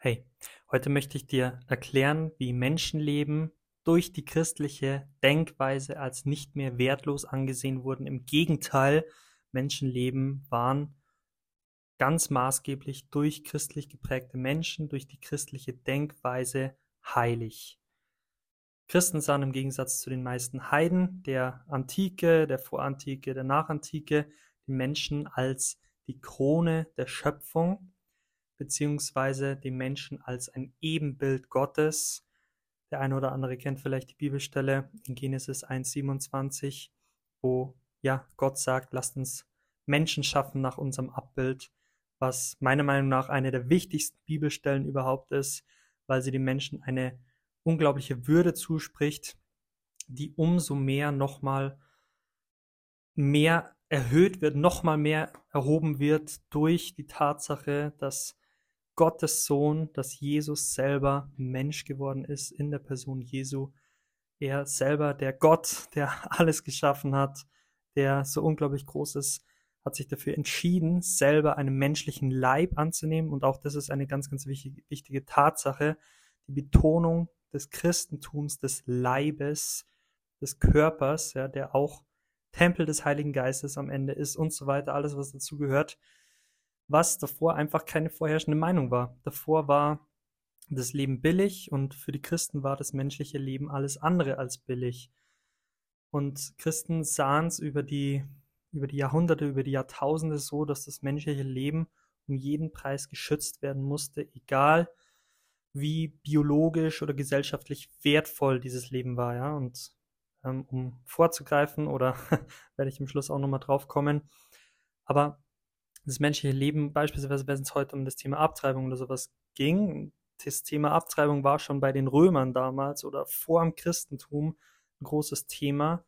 Hey, heute möchte ich dir erklären, wie Menschenleben durch die christliche Denkweise als nicht mehr wertlos angesehen wurden. Im Gegenteil, Menschenleben waren ganz maßgeblich durch christlich geprägte Menschen, durch die christliche Denkweise heilig. Christen sahen im Gegensatz zu den meisten Heiden der Antike, der Vorantike, der Nachantike den Menschen als die Krone der Schöpfung beziehungsweise den Menschen als ein Ebenbild Gottes. Der eine oder andere kennt vielleicht die Bibelstelle in Genesis 1,27, wo ja Gott sagt, lasst uns Menschen schaffen nach unserem Abbild, was meiner Meinung nach eine der wichtigsten Bibelstellen überhaupt ist, weil sie den Menschen eine unglaubliche Würde zuspricht, die umso mehr nochmal mehr erhöht wird, nochmal mehr erhoben wird durch die Tatsache, dass Gottes Sohn, dass Jesus selber Mensch geworden ist in der Person Jesu. Er selber, der Gott, der alles geschaffen hat, der so unglaublich groß ist, hat sich dafür entschieden, selber einen menschlichen Leib anzunehmen. Und auch das ist eine ganz, ganz wichtige, wichtige Tatsache. Die Betonung des Christentums, des Leibes, des Körpers, ja, der auch Tempel des Heiligen Geistes am Ende ist und so weiter, alles, was dazu gehört was davor einfach keine vorherrschende Meinung war. Davor war das Leben billig und für die Christen war das menschliche Leben alles andere als billig. Und Christen sahen es über die, über die Jahrhunderte, über die Jahrtausende so, dass das menschliche Leben um jeden Preis geschützt werden musste, egal wie biologisch oder gesellschaftlich wertvoll dieses Leben war, ja. Und ähm, um vorzugreifen, oder werde ich im Schluss auch nochmal drauf kommen, aber das menschliche Leben, beispielsweise wenn es heute um das Thema Abtreibung oder sowas ging, das Thema Abtreibung war schon bei den Römern damals oder vor dem Christentum ein großes Thema.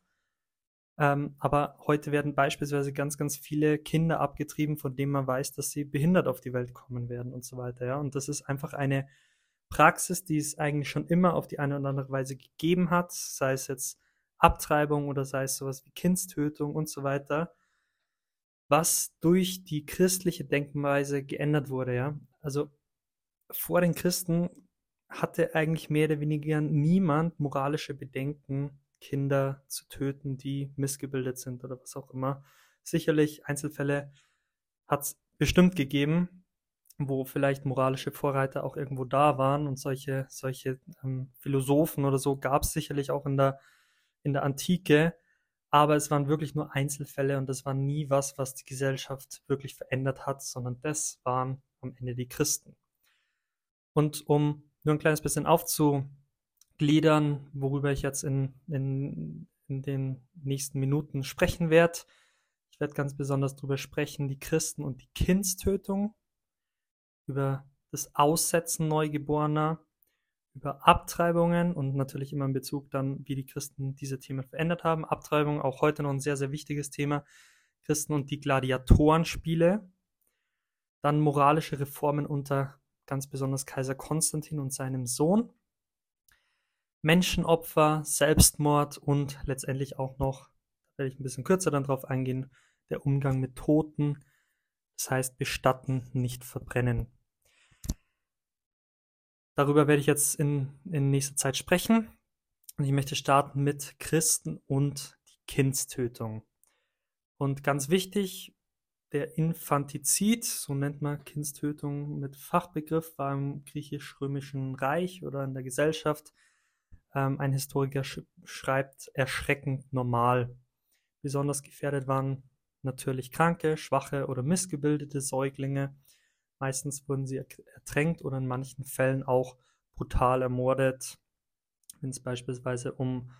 Ähm, aber heute werden beispielsweise ganz, ganz viele Kinder abgetrieben, von denen man weiß, dass sie behindert auf die Welt kommen werden und so weiter. Ja? Und das ist einfach eine Praxis, die es eigentlich schon immer auf die eine oder andere Weise gegeben hat, sei es jetzt Abtreibung oder sei es sowas wie Kindstötung und so weiter was durch die christliche Denkweise geändert wurde, ja. Also vor den Christen hatte eigentlich mehr oder weniger niemand moralische Bedenken, Kinder zu töten, die missgebildet sind oder was auch immer. Sicherlich Einzelfälle hat es bestimmt gegeben, wo vielleicht moralische Vorreiter auch irgendwo da waren und solche, solche ähm, Philosophen oder so gab es sicherlich auch in der, in der Antike aber es waren wirklich nur Einzelfälle und das war nie was, was die Gesellschaft wirklich verändert hat, sondern das waren am Ende die Christen. Und um nur ein kleines bisschen aufzugliedern, worüber ich jetzt in, in, in den nächsten Minuten sprechen werde, ich werde ganz besonders darüber sprechen, die Christen und die Kindstötung, über das Aussetzen Neugeborener, über Abtreibungen und natürlich immer in Bezug dann, wie die Christen diese Themen verändert haben. Abtreibung auch heute noch ein sehr, sehr wichtiges Thema. Christen und die Gladiatorenspiele. Dann moralische Reformen unter ganz besonders Kaiser Konstantin und seinem Sohn. Menschenopfer, Selbstmord und letztendlich auch noch, da werde ich ein bisschen kürzer dann drauf eingehen, der Umgang mit Toten. Das heißt, bestatten, nicht verbrennen. Darüber werde ich jetzt in, in nächster Zeit sprechen. Und ich möchte starten mit Christen und die Kindstötung. Und ganz wichtig, der Infantizid, so nennt man Kindstötung mit Fachbegriff, war im griechisch-römischen Reich oder in der Gesellschaft. Ähm, ein Historiker sch schreibt erschreckend normal. Besonders gefährdet waren natürlich kranke, schwache oder missgebildete Säuglinge Meistens wurden sie ertränkt oder in manchen Fällen auch brutal ermordet, wenn es beispielsweise um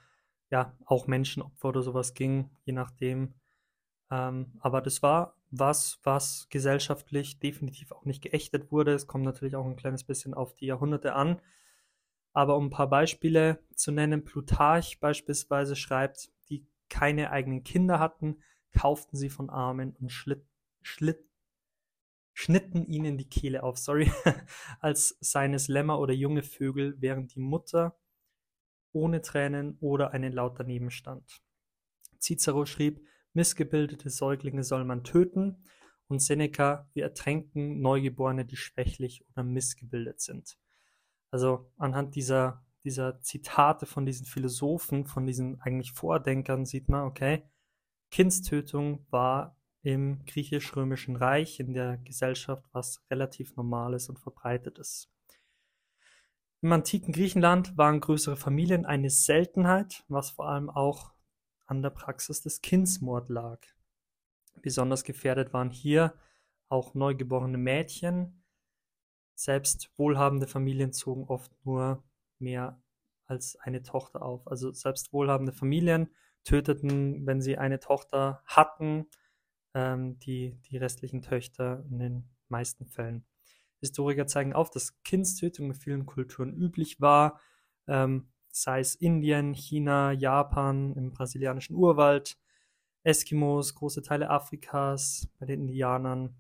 ja auch Menschenopfer oder sowas ging, je nachdem. Ähm, aber das war was, was gesellschaftlich definitiv auch nicht geächtet wurde. Es kommt natürlich auch ein kleines bisschen auf die Jahrhunderte an. Aber um ein paar Beispiele zu nennen, Plutarch beispielsweise schreibt, die keine eigenen Kinder hatten, kauften sie von Armen und schlitt, schlitt, schnitten ihnen die Kehle auf, sorry, als seines Lämmer oder junge Vögel, während die Mutter ohne Tränen oder einen Laut daneben stand. Cicero schrieb, missgebildete Säuglinge soll man töten Und Seneca, wir ertränken Neugeborene, die schwächlich oder missgebildet sind. Also anhand dieser, dieser Zitate von diesen Philosophen, von diesen eigentlich Vordenkern sieht man, okay, Kindstötung war im griechisch-römischen Reich, in der Gesellschaft, was relativ normales und verbreitetes. Im antiken Griechenland waren größere Familien eine Seltenheit, was vor allem auch an der Praxis des Kindsmord lag. Besonders gefährdet waren hier auch neugeborene Mädchen. Selbst wohlhabende Familien zogen oft nur mehr als eine Tochter auf. Also selbst wohlhabende Familien töteten, wenn sie eine Tochter hatten, ähm, die, die restlichen Töchter in den meisten Fällen. Historiker zeigen auf, dass Kindstötung in vielen Kulturen üblich war, ähm, sei es Indien, China, Japan, im brasilianischen Urwald, Eskimos, große Teile Afrikas, bei den Indianern.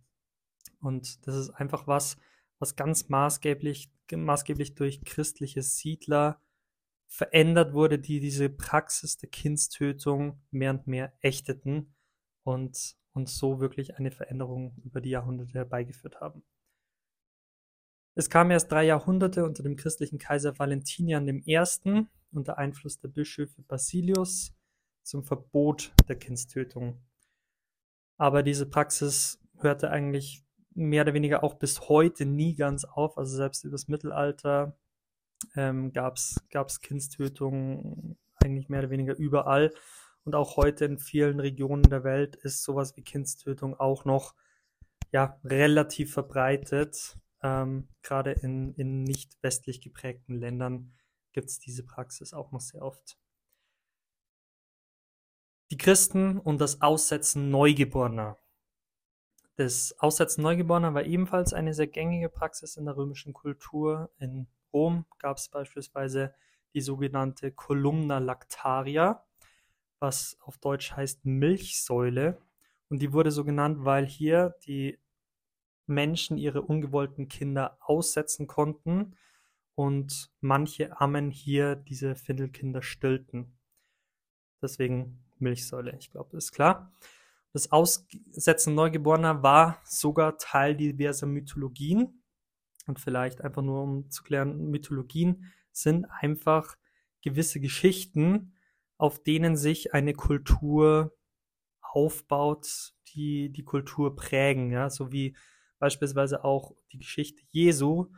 Und das ist einfach was, was ganz maßgeblich, maßgeblich durch christliche Siedler verändert wurde, die diese Praxis der Kindstötung mehr und mehr ächteten und und so wirklich eine Veränderung über die Jahrhunderte herbeigeführt haben. Es kam erst drei Jahrhunderte unter dem christlichen Kaiser Valentinian I. unter Einfluss der Bischöfe Basilius zum Verbot der Kindstötung. Aber diese Praxis hörte eigentlich mehr oder weniger auch bis heute nie ganz auf. Also selbst über das Mittelalter ähm, gab es Kindstötung eigentlich mehr oder weniger überall. Und auch heute in vielen Regionen der Welt ist sowas wie Kindstötung auch noch ja, relativ verbreitet. Ähm, Gerade in, in nicht westlich geprägten Ländern gibt es diese Praxis auch noch sehr oft. Die Christen und das Aussetzen Neugeborener. Das Aussetzen Neugeborener war ebenfalls eine sehr gängige Praxis in der römischen Kultur. In Rom gab es beispielsweise die sogenannte Columna lactaria was auf Deutsch heißt Milchsäule. Und die wurde so genannt, weil hier die Menschen ihre ungewollten Kinder aussetzen konnten und manche Ammen hier diese Findelkinder stillten. Deswegen Milchsäule, ich glaube, das ist klar. Das Aussetzen Neugeborener war sogar Teil diverser Mythologien. Und vielleicht einfach nur um zu klären, Mythologien sind einfach gewisse Geschichten, auf denen sich eine Kultur aufbaut, die die Kultur prägen, ja, so wie beispielsweise auch die Geschichte Jesu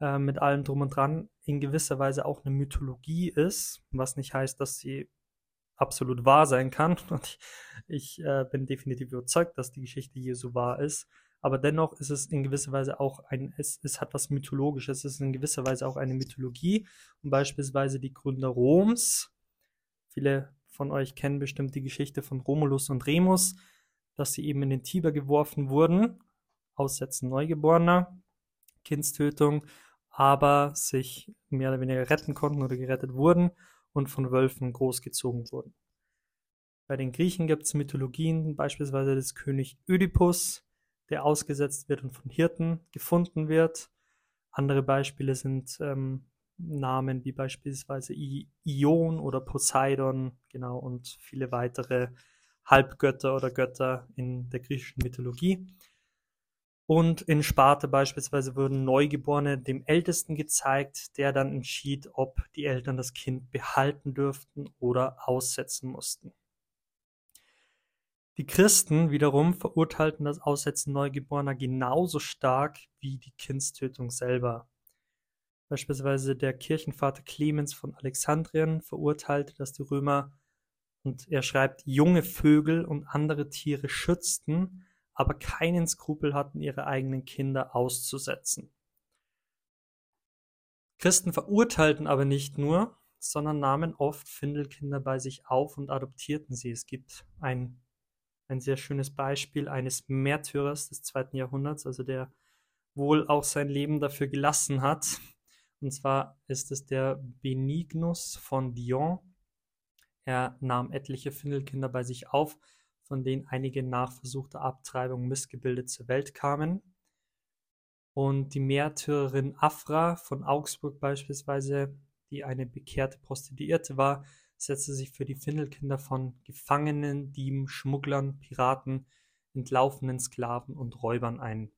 äh, mit allem drum und dran in gewisser Weise auch eine Mythologie ist, was nicht heißt, dass sie absolut wahr sein kann. Und ich, ich äh, bin definitiv überzeugt, dass die Geschichte Jesu wahr ist. Aber dennoch ist es in gewisser Weise auch ein, es, es hat was Mythologisches, es ist in gewisser Weise auch eine Mythologie. Und beispielsweise die Gründer Roms, Viele von euch kennen bestimmt die Geschichte von Romulus und Remus, dass sie eben in den Tiber geworfen wurden, Aussetzen Neugeborener, Kindstötung, aber sich mehr oder weniger retten konnten oder gerettet wurden und von Wölfen großgezogen wurden. Bei den Griechen gibt es Mythologien, beispielsweise des König Ödipus, der ausgesetzt wird und von Hirten gefunden wird. Andere Beispiele sind ähm, Namen wie beispielsweise Ion oder Poseidon, genau, und viele weitere Halbgötter oder Götter in der griechischen Mythologie. Und in Sparta beispielsweise wurden Neugeborene dem Ältesten gezeigt, der dann entschied, ob die Eltern das Kind behalten dürften oder aussetzen mussten. Die Christen wiederum verurteilten das Aussetzen Neugeborener genauso stark wie die Kindstötung selber. Beispielsweise der Kirchenvater Clemens von Alexandrien verurteilte, dass die Römer, und er schreibt, junge Vögel und andere Tiere schützten, aber keinen Skrupel hatten, ihre eigenen Kinder auszusetzen. Christen verurteilten aber nicht nur, sondern nahmen oft Findelkinder bei sich auf und adoptierten sie. Es gibt ein, ein sehr schönes Beispiel eines Märtyrers des zweiten Jahrhunderts, also der wohl auch sein Leben dafür gelassen hat, und zwar ist es der Benignus von Dion. Er nahm etliche Findelkinder bei sich auf, von denen einige nach versuchter Abtreibung missgebildet zur Welt kamen. Und die Märtyrerin Afra von Augsburg beispielsweise, die eine bekehrte Prostituierte war, setzte sich für die Findelkinder von Gefangenen, Dieben, Schmugglern, Piraten entlaufenen Sklaven und Räubern ein.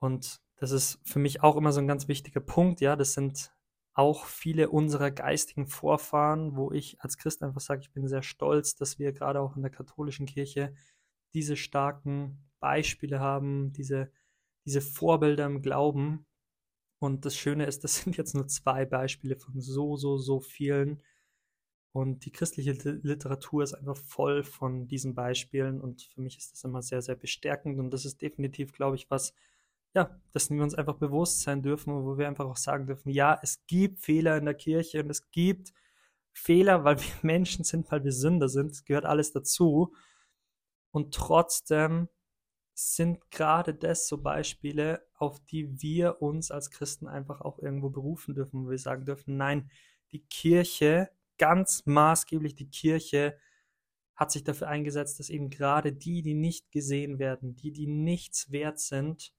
Und das ist für mich auch immer so ein ganz wichtiger Punkt, ja, das sind auch viele unserer geistigen Vorfahren, wo ich als Christ einfach sage, ich bin sehr stolz, dass wir gerade auch in der katholischen Kirche diese starken Beispiele haben, diese, diese Vorbilder im Glauben. Und das Schöne ist, das sind jetzt nur zwei Beispiele von so, so, so vielen. Und die christliche Literatur ist einfach voll von diesen Beispielen. Und für mich ist das immer sehr, sehr bestärkend. Und das ist definitiv, glaube ich, was, ja, dass wir uns einfach bewusst sein dürfen, wo wir einfach auch sagen dürfen, ja, es gibt Fehler in der Kirche und es gibt Fehler, weil wir Menschen sind, weil wir Sünder sind. Es gehört alles dazu. Und trotzdem sind gerade das so Beispiele, auf die wir uns als Christen einfach auch irgendwo berufen dürfen, wo wir sagen dürfen, nein, die Kirche, ganz maßgeblich die Kirche, hat sich dafür eingesetzt, dass eben gerade die, die nicht gesehen werden, die, die nichts wert sind,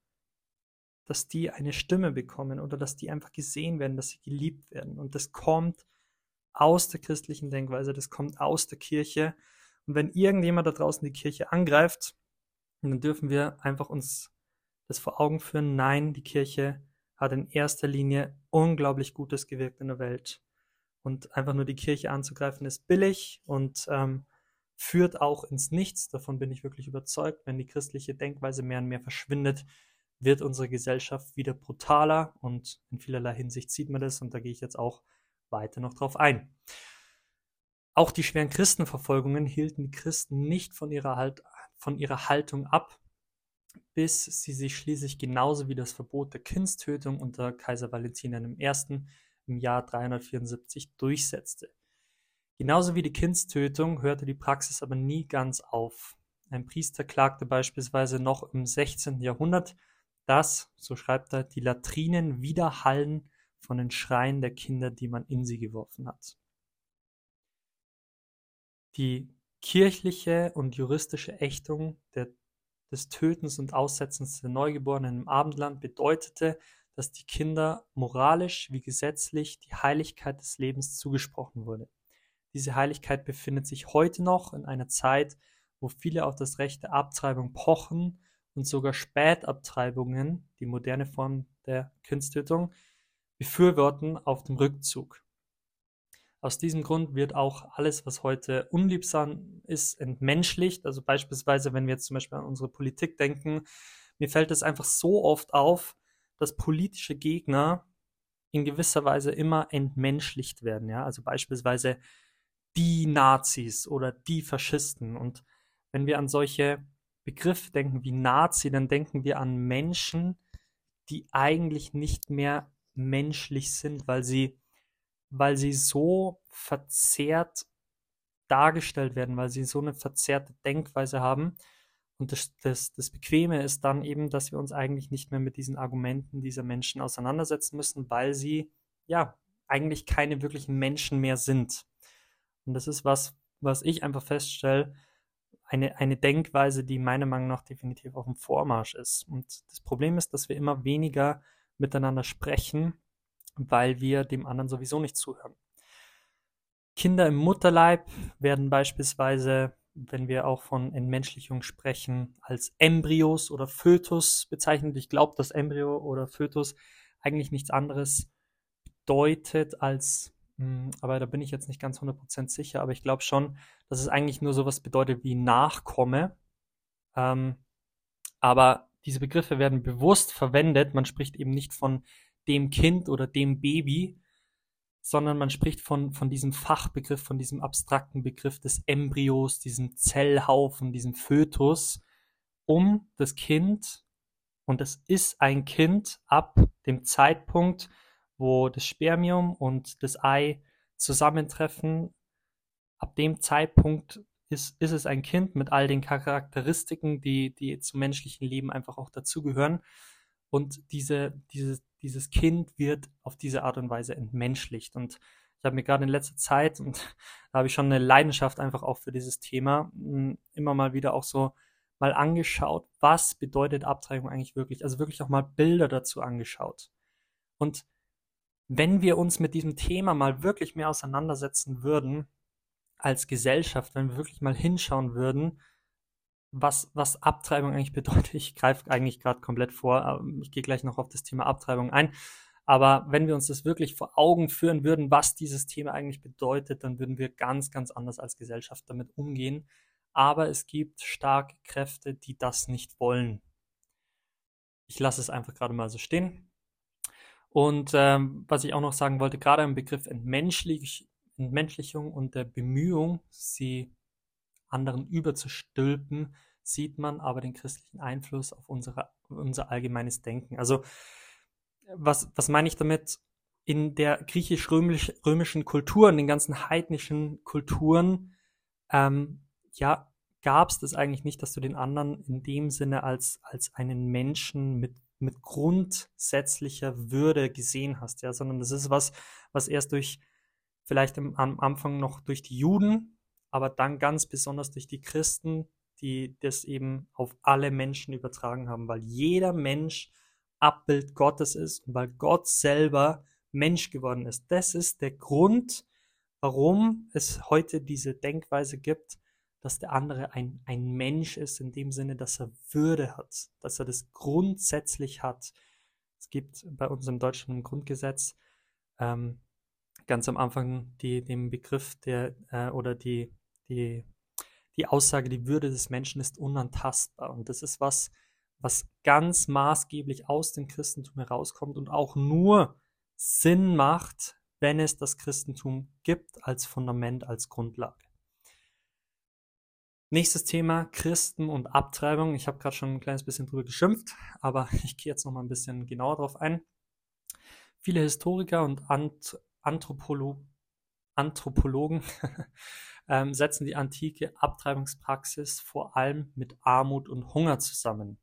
dass die eine Stimme bekommen oder dass die einfach gesehen werden, dass sie geliebt werden. Und das kommt aus der christlichen Denkweise, das kommt aus der Kirche. Und wenn irgendjemand da draußen die Kirche angreift, dann dürfen wir einfach uns das vor Augen führen. Nein, die Kirche hat in erster Linie unglaublich Gutes gewirkt in der Welt. Und einfach nur die Kirche anzugreifen ist billig und ähm, führt auch ins Nichts. Davon bin ich wirklich überzeugt. Wenn die christliche Denkweise mehr und mehr verschwindet, wird unsere Gesellschaft wieder brutaler und in vielerlei Hinsicht sieht man das und da gehe ich jetzt auch weiter noch drauf ein. Auch die schweren Christenverfolgungen hielten die Christen nicht von ihrer, halt, von ihrer Haltung ab, bis sie sich schließlich genauso wie das Verbot der Kindstötung unter Kaiser Valentinian I. im Jahr 374 durchsetzte. Genauso wie die Kindstötung hörte die Praxis aber nie ganz auf. Ein Priester klagte beispielsweise noch im 16. Jahrhundert dass, so schreibt er, die Latrinen widerhallen von den Schreien der Kinder, die man in sie geworfen hat. Die kirchliche und juristische Ächtung der, des Tötens und Aussetzens der Neugeborenen im Abendland bedeutete, dass die Kinder moralisch wie gesetzlich die Heiligkeit des Lebens zugesprochen wurde. Diese Heiligkeit befindet sich heute noch in einer Zeit, wo viele auf das Recht der Abtreibung pochen und sogar Spätabtreibungen, die moderne Form der Kindstötung, befürworten auf dem Rückzug. Aus diesem Grund wird auch alles, was heute unliebsam ist, entmenschlicht. Also beispielsweise, wenn wir jetzt zum Beispiel an unsere Politik denken, mir fällt es einfach so oft auf, dass politische Gegner in gewisser Weise immer entmenschlicht werden. Ja? Also beispielsweise die Nazis oder die Faschisten. Und wenn wir an solche Begriff denken wie Nazi, dann denken wir an Menschen, die eigentlich nicht mehr menschlich sind, weil sie, weil sie so verzerrt dargestellt werden, weil sie so eine verzerrte Denkweise haben. Und das, das, das Bequeme ist dann eben, dass wir uns eigentlich nicht mehr mit diesen Argumenten dieser Menschen auseinandersetzen müssen, weil sie ja eigentlich keine wirklichen Menschen mehr sind. Und das ist was, was ich einfach feststelle, eine, eine Denkweise, die meiner Meinung nach definitiv auf dem Vormarsch ist. Und das Problem ist, dass wir immer weniger miteinander sprechen, weil wir dem anderen sowieso nicht zuhören. Kinder im Mutterleib werden beispielsweise, wenn wir auch von Entmenschlichung sprechen, als Embryos oder Fötus bezeichnet. Ich glaube, dass Embryo oder Fötus eigentlich nichts anderes bedeutet als aber da bin ich jetzt nicht ganz 100% sicher, aber ich glaube schon, dass es eigentlich nur sowas bedeutet wie Nachkomme. Ähm, aber diese Begriffe werden bewusst verwendet. Man spricht eben nicht von dem Kind oder dem Baby, sondern man spricht von, von diesem Fachbegriff, von diesem abstrakten Begriff des Embryos, diesem Zellhaufen, diesem Fötus, um das Kind, und es ist ein Kind ab dem Zeitpunkt, wo das Spermium und das Ei zusammentreffen. Ab dem Zeitpunkt ist, ist es ein Kind mit all den Charakteristiken, die, die zum menschlichen Leben einfach auch dazugehören. Und diese, dieses, dieses Kind wird auf diese Art und Weise entmenschlicht. Und ich habe mir gerade in letzter Zeit, und da habe ich schon eine Leidenschaft einfach auch für dieses Thema, hm, immer mal wieder auch so mal angeschaut, was bedeutet Abtreibung eigentlich wirklich? Also wirklich auch mal Bilder dazu angeschaut. Und wenn wir uns mit diesem Thema mal wirklich mehr auseinandersetzen würden als Gesellschaft, wenn wir wirklich mal hinschauen würden, was, was Abtreibung eigentlich bedeutet. Ich greife eigentlich gerade komplett vor, ich gehe gleich noch auf das Thema Abtreibung ein. Aber wenn wir uns das wirklich vor Augen führen würden, was dieses Thema eigentlich bedeutet, dann würden wir ganz, ganz anders als Gesellschaft damit umgehen. Aber es gibt starke Kräfte, die das nicht wollen. Ich lasse es einfach gerade mal so stehen. Und ähm, was ich auch noch sagen wollte, gerade im Begriff Entmenschlich Entmenschlichung und der Bemühung, sie anderen überzustülpen, sieht man aber den christlichen Einfluss auf unsere, unser allgemeines Denken. Also was, was meine ich damit? In der griechisch-römischen Kultur, in den ganzen heidnischen Kulturen, ähm, ja, gab es das eigentlich nicht, dass du den anderen in dem Sinne als, als einen Menschen mit, mit grundsätzlicher Würde gesehen hast, ja, sondern das ist was, was erst durch, vielleicht im, am Anfang noch durch die Juden, aber dann ganz besonders durch die Christen, die das eben auf alle Menschen übertragen haben, weil jeder Mensch Abbild Gottes ist und weil Gott selber Mensch geworden ist. Das ist der Grund, warum es heute diese Denkweise gibt, dass der andere ein, ein Mensch ist, in dem Sinne, dass er Würde hat, dass er das grundsätzlich hat. Es gibt bei uns im deutschen Grundgesetz ähm, ganz am Anfang die, den Begriff der äh, oder die, die, die Aussage, die Würde des Menschen ist unantastbar. Und das ist was, was ganz maßgeblich aus dem Christentum herauskommt und auch nur Sinn macht, wenn es das Christentum gibt als Fundament, als Grundlage. Nächstes Thema, Christen und Abtreibung. Ich habe gerade schon ein kleines bisschen drüber geschimpft, aber ich gehe jetzt noch mal ein bisschen genauer drauf ein. Viele Historiker und Ant Anthropolo Anthropologen ähm, setzen die antike Abtreibungspraxis vor allem mit Armut und Hunger zusammen.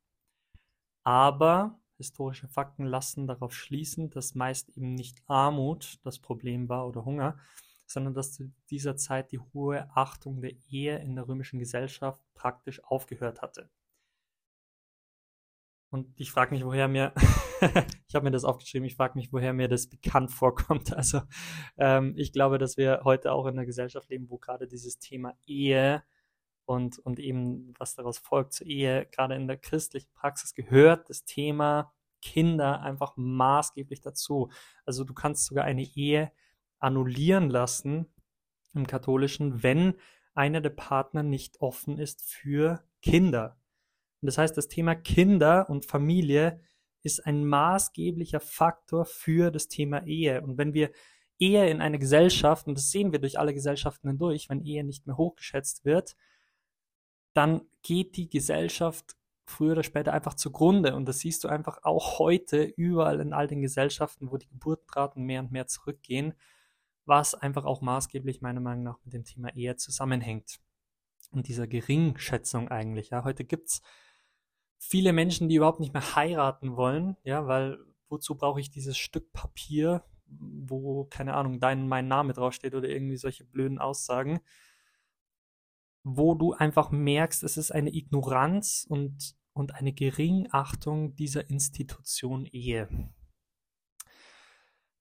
Aber historische Fakten lassen darauf schließen, dass meist eben nicht Armut das Problem war oder Hunger, sondern dass zu dieser Zeit die hohe Achtung der Ehe in der römischen Gesellschaft praktisch aufgehört hatte. Und ich frage mich, woher mir, ich habe mir das aufgeschrieben, ich frage mich, woher mir das bekannt vorkommt. Also ähm, ich glaube, dass wir heute auch in einer Gesellschaft leben, wo gerade dieses Thema Ehe und, und eben was daraus folgt zur Ehe, gerade in der christlichen Praxis gehört das Thema Kinder einfach maßgeblich dazu. Also du kannst sogar eine Ehe annullieren lassen im katholischen, wenn einer der Partner nicht offen ist für Kinder. Und das heißt, das Thema Kinder und Familie ist ein maßgeblicher Faktor für das Thema Ehe. Und wenn wir Ehe in einer Gesellschaft, und das sehen wir durch alle Gesellschaften hindurch, wenn Ehe nicht mehr hochgeschätzt wird, dann geht die Gesellschaft früher oder später einfach zugrunde. Und das siehst du einfach auch heute überall in all den Gesellschaften, wo die Geburtenraten mehr und mehr zurückgehen, was einfach auch maßgeblich meiner Meinung nach mit dem Thema Ehe zusammenhängt. Und dieser Geringschätzung eigentlich. Ja, heute gibt's viele Menschen, die überhaupt nicht mehr heiraten wollen, ja, weil wozu brauche ich dieses Stück Papier, wo, keine Ahnung, dein, mein Name draufsteht oder irgendwie solche blöden Aussagen wo du einfach merkst, es ist eine Ignoranz und, und eine Geringachtung dieser Institution Ehe.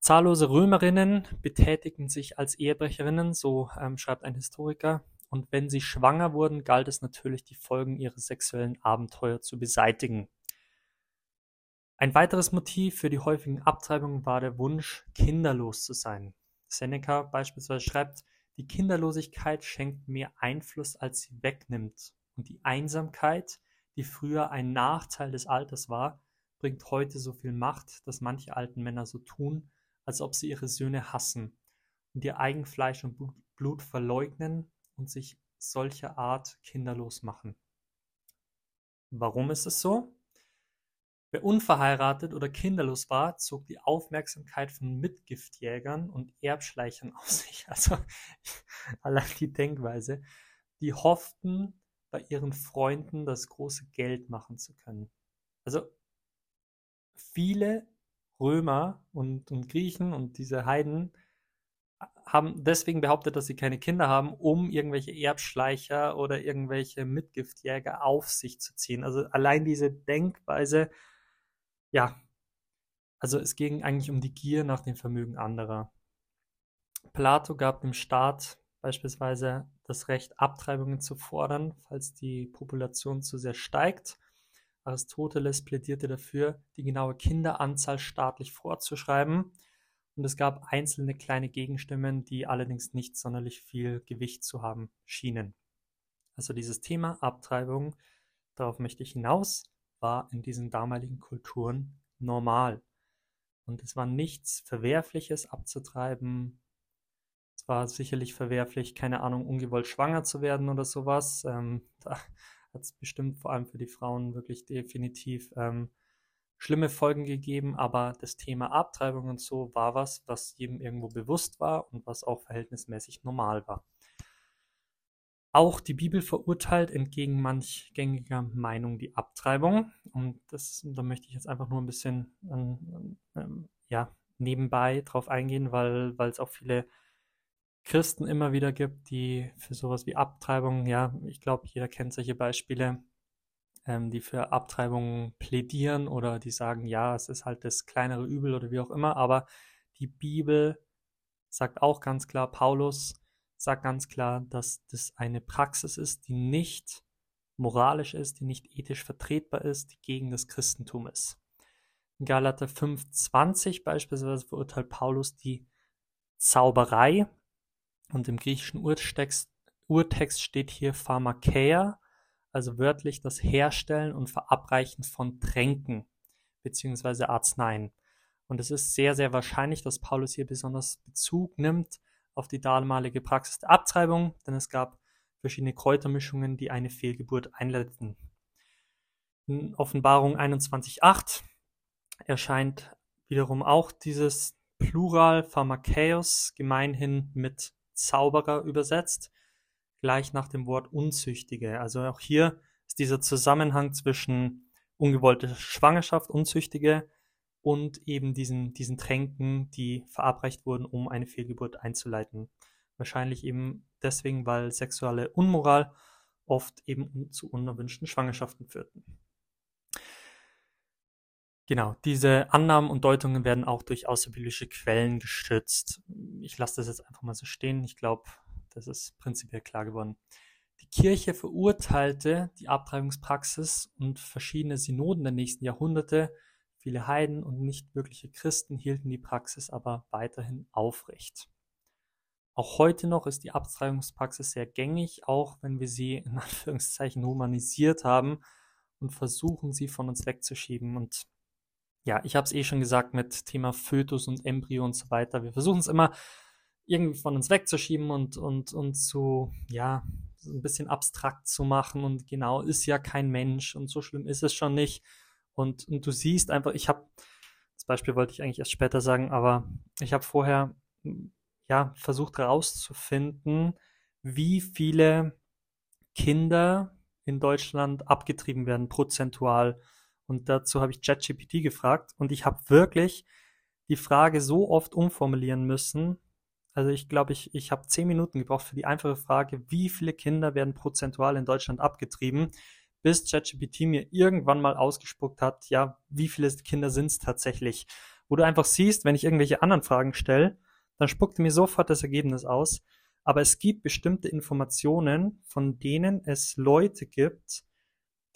Zahllose Römerinnen betätigten sich als Ehebrecherinnen, so ähm, schreibt ein Historiker, und wenn sie schwanger wurden, galt es natürlich, die Folgen ihrer sexuellen Abenteuer zu beseitigen. Ein weiteres Motiv für die häufigen Abtreibungen war der Wunsch, kinderlos zu sein. Seneca beispielsweise schreibt, die Kinderlosigkeit schenkt mehr Einfluss, als sie wegnimmt, und die Einsamkeit, die früher ein Nachteil des Alters war, bringt heute so viel Macht, dass manche alten Männer so tun, als ob sie ihre Söhne hassen und ihr Eigenfleisch und Blut verleugnen und sich solcher Art kinderlos machen. Warum ist es so? Wer unverheiratet oder kinderlos war, zog die Aufmerksamkeit von Mitgiftjägern und Erbschleichern auf sich. Also allein die Denkweise. Die hofften, bei ihren Freunden das große Geld machen zu können. Also viele Römer und, und Griechen und diese Heiden haben deswegen behauptet, dass sie keine Kinder haben, um irgendwelche Erbschleicher oder irgendwelche Mitgiftjäger auf sich zu ziehen. Also allein diese Denkweise ja, also es ging eigentlich um die Gier nach dem Vermögen anderer. Plato gab dem Staat beispielsweise das Recht, Abtreibungen zu fordern, falls die Population zu sehr steigt. Aristoteles plädierte dafür, die genaue Kinderanzahl staatlich vorzuschreiben. Und es gab einzelne kleine Gegenstimmen, die allerdings nicht sonderlich viel Gewicht zu haben schienen. Also dieses Thema Abtreibung, darauf möchte ich hinaus, war in diesen damaligen Kulturen normal. Und es war nichts Verwerfliches abzutreiben. Es war sicherlich verwerflich, keine Ahnung, ungewollt schwanger zu werden oder sowas. Ähm, da hat es bestimmt vor allem für die Frauen wirklich definitiv ähm, schlimme Folgen gegeben, aber das Thema Abtreibung und so war was, was jedem irgendwo bewusst war und was auch verhältnismäßig normal war. Auch die Bibel verurteilt entgegen manch gängiger Meinung die Abtreibung. Und das, da möchte ich jetzt einfach nur ein bisschen ähm, ähm, ja, nebenbei drauf eingehen, weil es auch viele Christen immer wieder gibt, die für sowas wie Abtreibung, ja, ich glaube, jeder kennt solche Beispiele, ähm, die für Abtreibung plädieren oder die sagen, ja, es ist halt das kleinere Übel oder wie auch immer, aber die Bibel sagt auch ganz klar, Paulus sagt ganz klar, dass das eine Praxis ist, die nicht moralisch ist, die nicht ethisch vertretbar ist, die gegen das Christentum ist. In Galater 5,20 beispielsweise verurteilt Paulus die Zauberei, und im griechischen Urtext, Urtext steht hier Pharmakeia, also wörtlich das Herstellen und Verabreichen von Tränken beziehungsweise Arzneien. Und es ist sehr, sehr wahrscheinlich, dass Paulus hier besonders Bezug nimmt auf die damalige Praxis der Abtreibung, denn es gab verschiedene Kräutermischungen, die eine Fehlgeburt einleiteten. In Offenbarung 21.8 erscheint wiederum auch dieses Plural Pharmakeos gemeinhin mit Zauberer übersetzt, gleich nach dem Wort Unzüchtige. Also auch hier ist dieser Zusammenhang zwischen ungewollte Schwangerschaft, Unzüchtige und eben diesen, diesen Tränken, die verabreicht wurden, um eine Fehlgeburt einzuleiten. Wahrscheinlich eben deswegen, weil sexuelle Unmoral oft eben zu unerwünschten Schwangerschaften führten. Genau, diese Annahmen und Deutungen werden auch durch außerbiblische Quellen gestützt. Ich lasse das jetzt einfach mal so stehen. Ich glaube, das ist prinzipiell klar geworden. Die Kirche verurteilte die Abtreibungspraxis und verschiedene Synoden der nächsten Jahrhunderte. Viele Heiden und nicht wirkliche Christen hielten die Praxis aber weiterhin aufrecht. Auch heute noch ist die Abtreibungspraxis sehr gängig, auch wenn wir sie in Anführungszeichen humanisiert haben und versuchen, sie von uns wegzuschieben. Und ja, ich habe es eh schon gesagt mit Thema Fötus und Embryo und so weiter. Wir versuchen es immer irgendwie von uns wegzuschieben und, und, und zu, ja, ein bisschen abstrakt zu machen und genau, ist ja kein Mensch und so schlimm ist es schon nicht. Und, und du siehst einfach, ich habe, das Beispiel wollte ich eigentlich erst später sagen, aber ich habe vorher, ja, versucht herauszufinden, wie viele Kinder in Deutschland abgetrieben werden, prozentual. Und dazu habe ich ChatGPT gefragt und ich habe wirklich die Frage so oft umformulieren müssen. Also ich glaube, ich, ich habe zehn Minuten gebraucht für die einfache Frage, wie viele Kinder werden prozentual in Deutschland abgetrieben, bis ChatGPT mir irgendwann mal ausgespuckt hat, ja, wie viele Kinder sind es tatsächlich. Wo du einfach siehst, wenn ich irgendwelche anderen Fragen stelle, dann spuckt mir sofort das Ergebnis aus. Aber es gibt bestimmte Informationen, von denen es Leute gibt,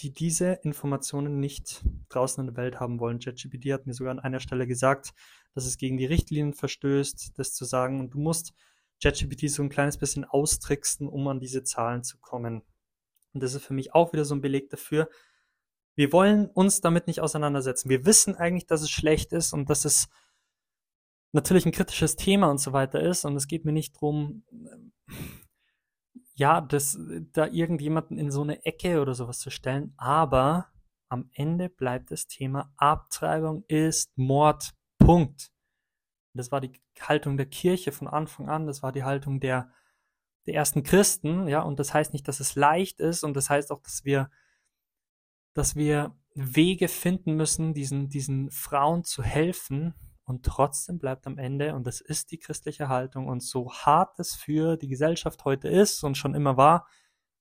die diese Informationen nicht draußen in der Welt haben wollen. ChatGPT hat mir sogar an einer Stelle gesagt, dass es gegen die Richtlinien verstößt, das zu sagen. Und du musst ChatGPT so ein kleines bisschen austricksen, um an diese Zahlen zu kommen. Und das ist für mich auch wieder so ein Beleg dafür. Wir wollen uns damit nicht auseinandersetzen. Wir wissen eigentlich, dass es schlecht ist und dass es natürlich ein kritisches Thema und so weiter ist. Und es geht mir nicht drum ja, das, da irgendjemanden in so eine Ecke oder sowas zu stellen, aber am Ende bleibt das Thema Abtreibung ist Mord. Punkt. Das war die Haltung der Kirche von Anfang an, das war die Haltung der, der ersten Christen, ja, und das heißt nicht, dass es leicht ist und das heißt auch, dass wir, dass wir Wege finden müssen, diesen, diesen Frauen zu helfen, und trotzdem bleibt am Ende, und das ist die christliche Haltung, und so hart es für die Gesellschaft heute ist und schon immer war,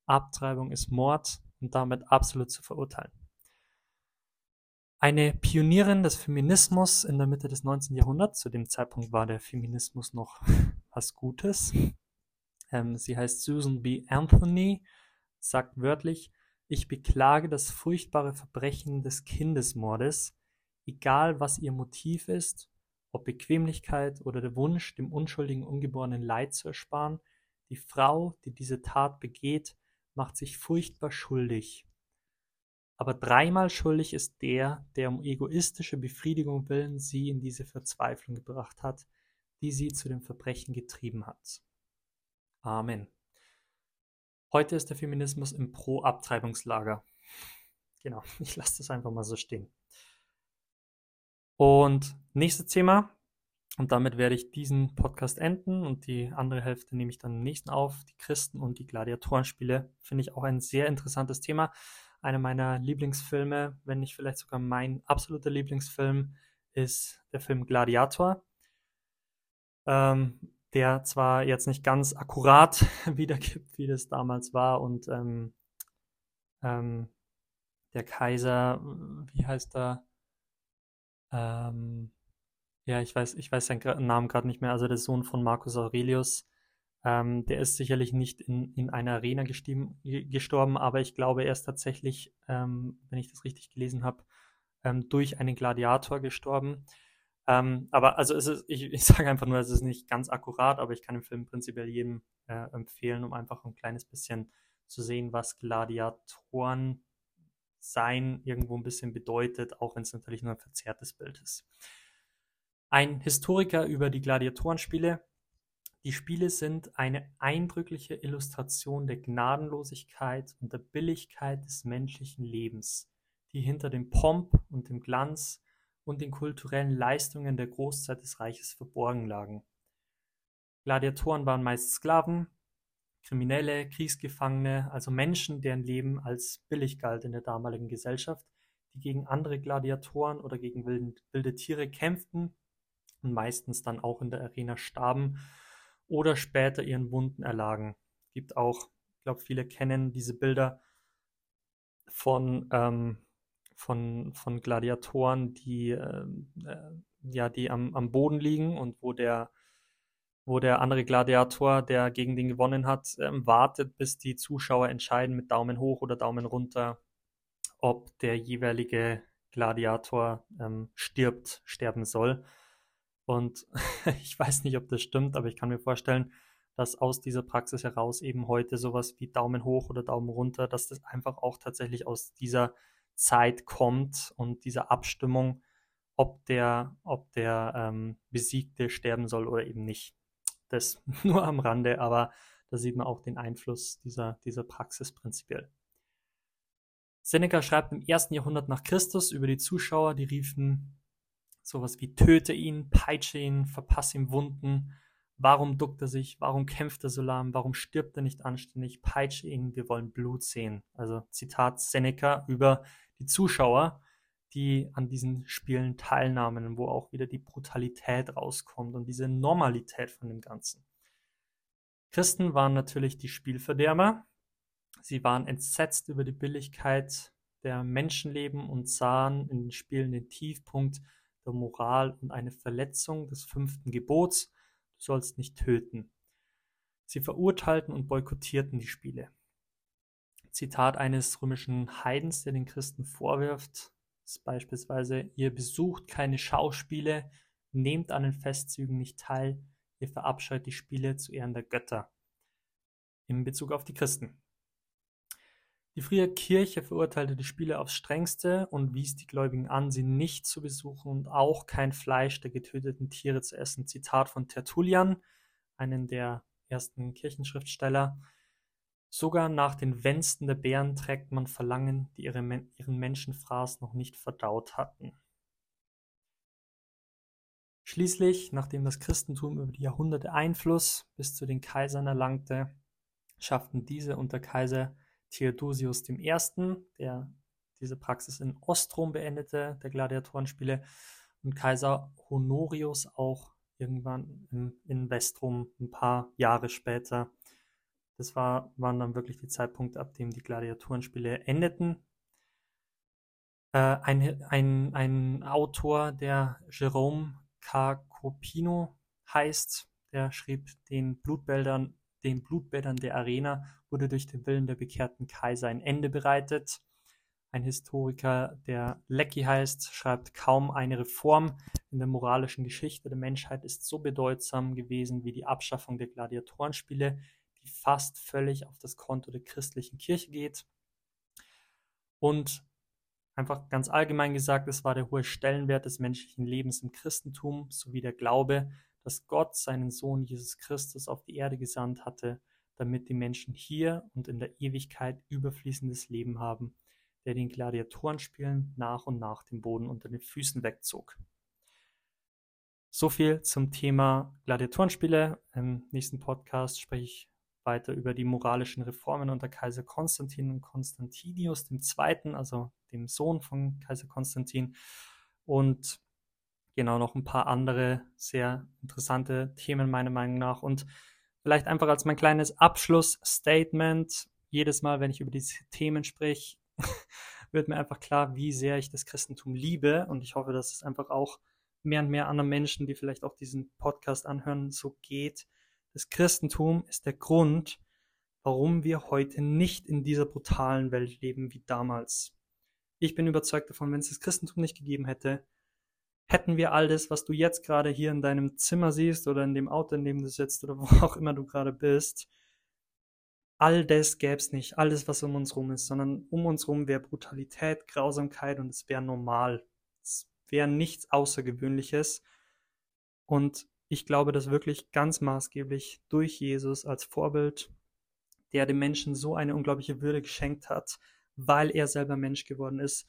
Abtreibung ist Mord und damit absolut zu verurteilen. Eine Pionierin des Feminismus in der Mitte des 19. Jahrhunderts, zu dem Zeitpunkt war der Feminismus noch was Gutes, Ähm, sie heißt Susan B. Anthony, sagt wörtlich, ich beklage das furchtbare Verbrechen des Kindesmordes, egal was ihr Motiv ist, ob Bequemlichkeit oder der Wunsch, dem unschuldigen Ungeborenen Leid zu ersparen, die Frau, die diese Tat begeht, macht sich furchtbar schuldig. Aber dreimal schuldig ist der, der um egoistische Befriedigung willen sie in diese Verzweiflung gebracht hat, die sie zu dem Verbrechen getrieben hat. Amen. Heute ist der Feminismus im Pro-Abtreibungslager. Genau, ich lasse das einfach mal so stehen. Und nächstes Thema, und damit werde ich diesen Podcast enden und die andere Hälfte nehme ich dann im nächsten auf, die Christen und die Gladiatorenspiele. Finde ich auch ein sehr interessantes Thema. Einer meiner Lieblingsfilme, wenn nicht vielleicht sogar mein absoluter Lieblingsfilm, ist der Film Gladiator. Ähm, der zwar jetzt nicht ganz akkurat wiedergibt, wie das damals war und ähm, ähm, der Kaiser, wie heißt er? Ähm, ja, ich weiß, ich weiß seinen Namen gerade nicht mehr, also der Sohn von Marcus Aurelius. Ähm, der ist sicherlich nicht in, in einer Arena gestorben, aber ich glaube, er ist tatsächlich, ähm, wenn ich das richtig gelesen habe, ähm, durch einen Gladiator gestorben. Ähm, aber also ist, ich, ich sage einfach nur, es ist nicht ganz akkurat, aber ich kann den Film prinzipiell jedem äh, empfehlen, um einfach ein kleines bisschen zu sehen, was Gladiatoren sein irgendwo ein bisschen bedeutet, auch wenn es natürlich nur ein verzerrtes Bild ist. Ein Historiker über die Gladiatorenspiele. Die Spiele sind eine eindrückliche Illustration der Gnadenlosigkeit und der Billigkeit des menschlichen Lebens, die hinter dem Pomp und dem Glanz und den kulturellen Leistungen der Großzeit des Reiches verborgen lagen. Gladiatoren waren meist Sklaven, Kriminelle, Kriegsgefangene, also Menschen, deren Leben als billig galt in der damaligen Gesellschaft, die gegen andere Gladiatoren oder gegen wilde Tiere kämpften und meistens dann auch in der Arena starben oder später ihren Wunden erlagen. Gibt auch, ich glaube, viele kennen diese Bilder von ähm, von, von Gladiatoren, die, ähm, äh, ja, die am, am Boden liegen und wo der, wo der andere Gladiator, der gegen den gewonnen hat, ähm, wartet, bis die Zuschauer entscheiden mit Daumen hoch oder Daumen runter, ob der jeweilige Gladiator ähm, stirbt, sterben soll. Und ich weiß nicht, ob das stimmt, aber ich kann mir vorstellen, dass aus dieser Praxis heraus eben heute sowas wie Daumen hoch oder Daumen runter, dass das einfach auch tatsächlich aus dieser Zeit kommt und diese Abstimmung, ob der, ob der ähm, Besiegte sterben soll oder eben nicht. Das nur am Rande, aber da sieht man auch den Einfluss dieser, dieser Praxis prinzipiell. Seneca schreibt im ersten Jahrhundert nach Christus über die Zuschauer, die riefen sowas wie töte ihn, peitsche ihn, verpasse ihm Wunden, warum duckt er sich, warum kämpft er so lahm, warum stirbt er nicht anständig, peitsche ihn, wir wollen Blut sehen. Also Zitat Seneca über die Zuschauer, die an diesen Spielen teilnahmen, wo auch wieder die Brutalität rauskommt und diese Normalität von dem Ganzen. Christen waren natürlich die Spielverderber. Sie waren entsetzt über die Billigkeit der Menschenleben und sahen in den Spielen den Tiefpunkt der Moral und eine Verletzung des fünften Gebots, du sollst nicht töten. Sie verurteilten und boykottierten die Spiele. Zitat eines römischen Heidens, der den Christen vorwirft, beispielsweise, ihr besucht keine Schauspiele, nehmt an den Festzügen nicht teil, ihr verabscheut die Spiele zu Ehren der Götter. In Bezug auf die Christen. Die frühe Kirche verurteilte die Spiele aufs strengste und wies die Gläubigen an, sie nicht zu besuchen und auch kein Fleisch der getöteten Tiere zu essen. Zitat von Tertullian, einen der ersten Kirchenschriftsteller. Sogar nach den Wänsten der Bären trägt man Verlangen, die ihre, ihren Menschenfraß noch nicht verdaut hatten. Schließlich, nachdem das Christentum über die Jahrhunderte Einfluss bis zu den Kaisern erlangte, schafften diese unter Kaiser Theodosius I., der diese Praxis in Ostrom beendete, der Gladiatorenspiele, und Kaiser Honorius auch irgendwann in Westrom ein paar Jahre später das war, waren dann wirklich die Zeitpunkte, ab dem die Gladiatorenspiele endeten. Äh, ein, ein, ein Autor, der Jerome Carcopino heißt, der schrieb den Blutbildern den Blutbädern der Arena wurde durch den Willen der bekehrten Kaiser ein Ende bereitet. Ein Historiker, der Lecky heißt, schreibt, kaum eine Reform in der moralischen Geschichte der Menschheit ist so bedeutsam gewesen wie die Abschaffung der Gladiatorenspiele, die fast völlig auf das Konto der christlichen Kirche geht. Und einfach ganz allgemein gesagt, es war der hohe Stellenwert des menschlichen Lebens im Christentum sowie der Glaube, dass Gott seinen Sohn Jesus Christus auf die Erde gesandt hatte, damit die Menschen hier und in der Ewigkeit überfließendes Leben haben der den Gladiatorenspielen nach und nach den Boden unter den Füßen wegzog. So viel zum Thema Gladiatorenspiele. Im nächsten Podcast spreche ich weiter über die moralischen Reformen unter Kaiser Konstantin und Konstantinius II., also dem Sohn von Kaiser Konstantin. Und genau noch ein paar andere sehr interessante Themen meiner Meinung nach. Und vielleicht einfach als mein kleines Abschlussstatement. Jedes Mal, wenn ich über diese Themen spreche, wird mir einfach klar, wie sehr ich das Christentum liebe. Und ich hoffe, dass es einfach auch mehr und mehr anderen Menschen, die vielleicht auch diesen Podcast anhören, so geht. Das Christentum ist der Grund, warum wir heute nicht in dieser brutalen Welt leben wie damals. Ich bin überzeugt davon, wenn es das Christentum nicht gegeben hätte, hätten wir all das, was du jetzt gerade hier in deinem Zimmer siehst oder in dem Auto, in dem du sitzt oder wo auch immer du gerade bist, all das gäbe es nicht, alles, was um uns rum ist, sondern um uns rum wäre Brutalität, Grausamkeit und es wäre normal. Es wäre nichts Außergewöhnliches. Und ich glaube, dass wirklich ganz maßgeblich durch Jesus als Vorbild, der dem Menschen so eine unglaubliche Würde geschenkt hat, weil er selber Mensch geworden ist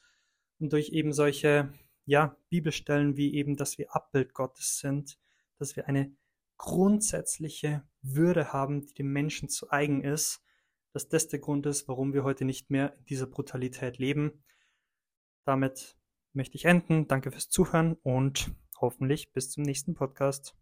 und durch eben solche, ja, Bibelstellen wie eben, dass wir Abbild Gottes sind, dass wir eine grundsätzliche Würde haben, die dem Menschen zu eigen ist, dass das der Grund ist, warum wir heute nicht mehr in dieser Brutalität leben. Damit möchte ich enden. Danke fürs Zuhören und hoffentlich bis zum nächsten Podcast.